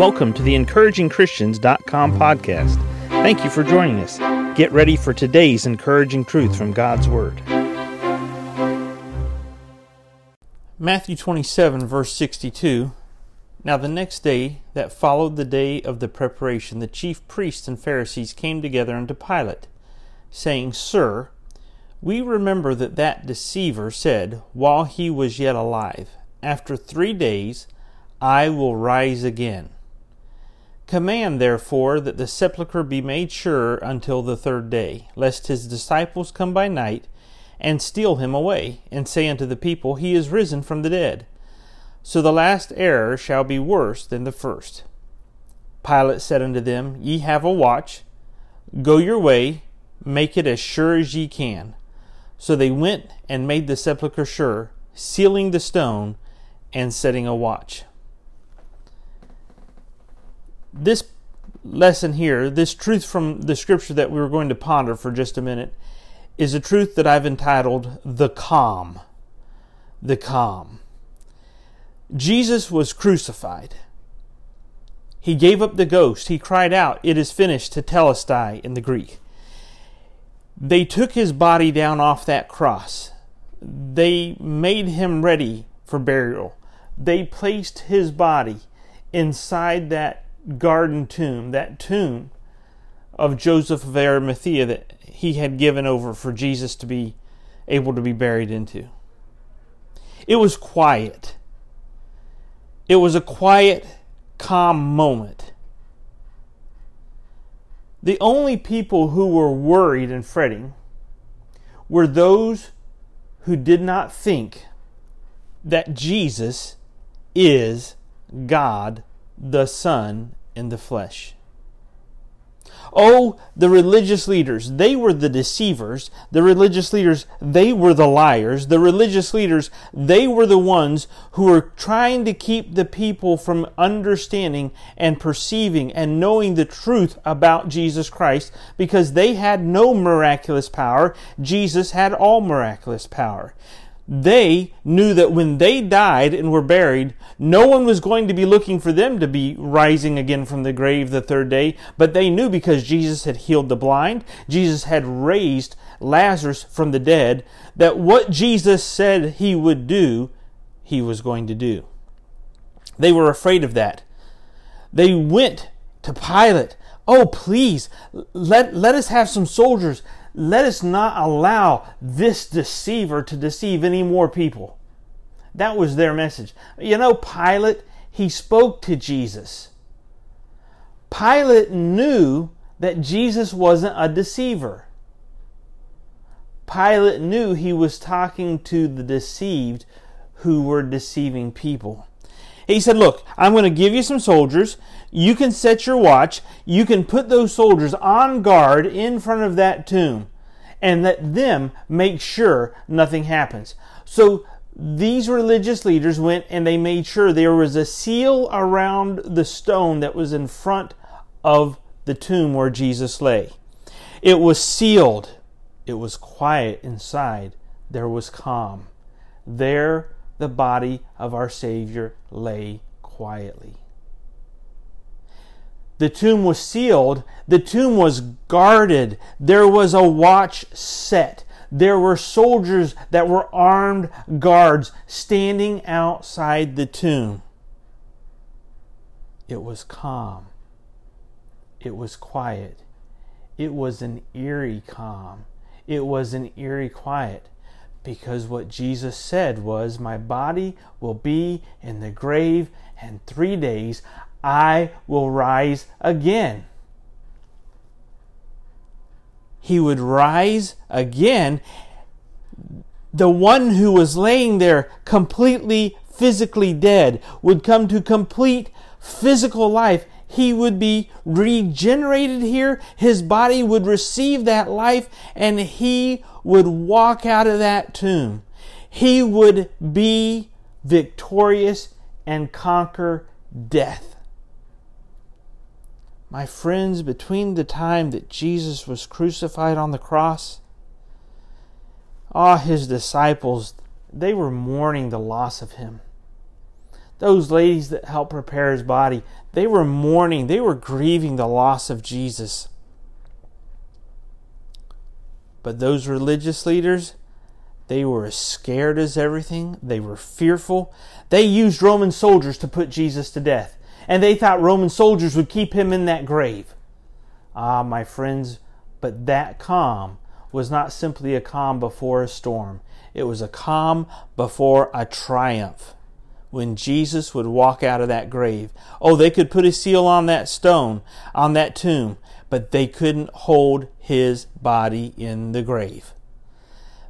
Welcome to the encouragingchristians.com podcast. Thank you for joining us. Get ready for today's encouraging truth from God's Word. Matthew 27, verse 62. Now the next day that followed the day of the preparation, the chief priests and Pharisees came together unto Pilate, saying, Sir, we remember that that deceiver said, while he was yet alive, After three days I will rise again. Command therefore that the sepulchre be made sure until the third day, lest his disciples come by night and steal him away, and say unto the people, He is risen from the dead. So the last error shall be worse than the first. Pilate said unto them, Ye have a watch, go your way, make it as sure as ye can. So they went and made the sepulchre sure, sealing the stone and setting a watch this lesson here, this truth from the scripture that we were going to ponder for just a minute, is a truth that I've entitled The Calm. The Calm. Jesus was crucified. He gave up the ghost. He cried out, It is finished, tetelestai in the Greek. They took his body down off that cross. They made him ready for burial. They placed his body inside that garden tomb, that tomb of Joseph of Arimathea that he had given over for Jesus to be able to be buried into. It was quiet. It was a quiet, calm moment. The only people who were worried and fretting were those who did not think that Jesus is God the Son in the flesh. Oh, the religious leaders, they were the deceivers. The religious leaders, they were the liars. The religious leaders, they were the ones who were trying to keep the people from understanding and perceiving and knowing the truth about Jesus Christ because they had no miraculous power. Jesus had all miraculous power they knew that when they died and were buried, no one was going to be looking for them to be rising again from the grave the third day, but they knew because Jesus had healed the blind, Jesus had raised Lazarus from the dead, that what Jesus said he would do, he was going to do. They were afraid of that. They went to Pilate. Oh, please, let, let us have some soldiers let us not allow this deceiver to deceive any more people. That was their message. You know, Pilate, he spoke to Jesus. Pilate knew that Jesus wasn't a deceiver. Pilate knew he was talking to the deceived who were deceiving people. He said, Look, I'm going to give you some soldiers. You can set your watch. You can put those soldiers on guard in front of that tomb and let them make sure nothing happens. So these religious leaders went and they made sure there was a seal around the stone that was in front of the tomb where Jesus lay. It was sealed. It was quiet inside. There was calm. There the body of our Savior lay quietly. The tomb was sealed. The tomb was guarded. There was a watch set. There were soldiers that were armed guards standing outside the tomb. It was calm. It was quiet. It was an eerie calm. It was an eerie quiet because what Jesus said was, My body will be in the grave, and three days I will rise again. He would rise again. The one who was laying there completely physically dead would come to complete physical life he would be regenerated here. His body would receive that life and he would walk out of that tomb. He would be victorious and conquer death. My friends, between the time that Jesus was crucified on the cross, ah, his disciples, they were mourning the loss of him. those ladies that helped prepare his body, they were mourning, they were grieving the loss of Jesus. But those religious leaders, they were as scared as everything. They were fearful. They used Roman soldiers to put Jesus to death. And they thought Roman soldiers would keep him in that grave. Ah, my friends, but that calm was not simply a calm before a storm, it was a calm before a triumph. When Jesus would walk out of that grave, oh, they could put a seal on that stone, on that tomb, but they couldn't hold his body in the grave.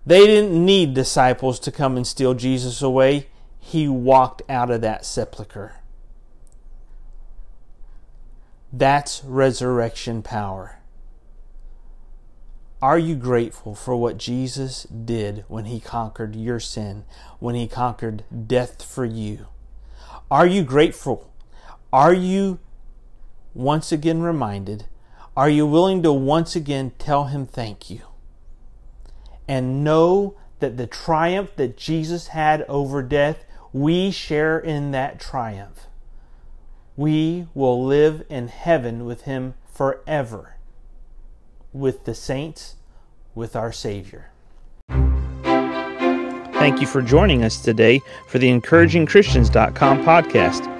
They didn't need disciples to come and steal Jesus away. He walked out of that sepulchre. That's resurrection power. Are you grateful for what Jesus did when he conquered your sin, when he conquered death for you? Are you grateful? Are you once again reminded? Are you willing to once again tell him thank you? And know that the triumph that Jesus had over death, we share in that triumph. We will live in heaven with him forever with the saints, with our Savior. Thank you for joining us today for the encouragingchristians.com podcast.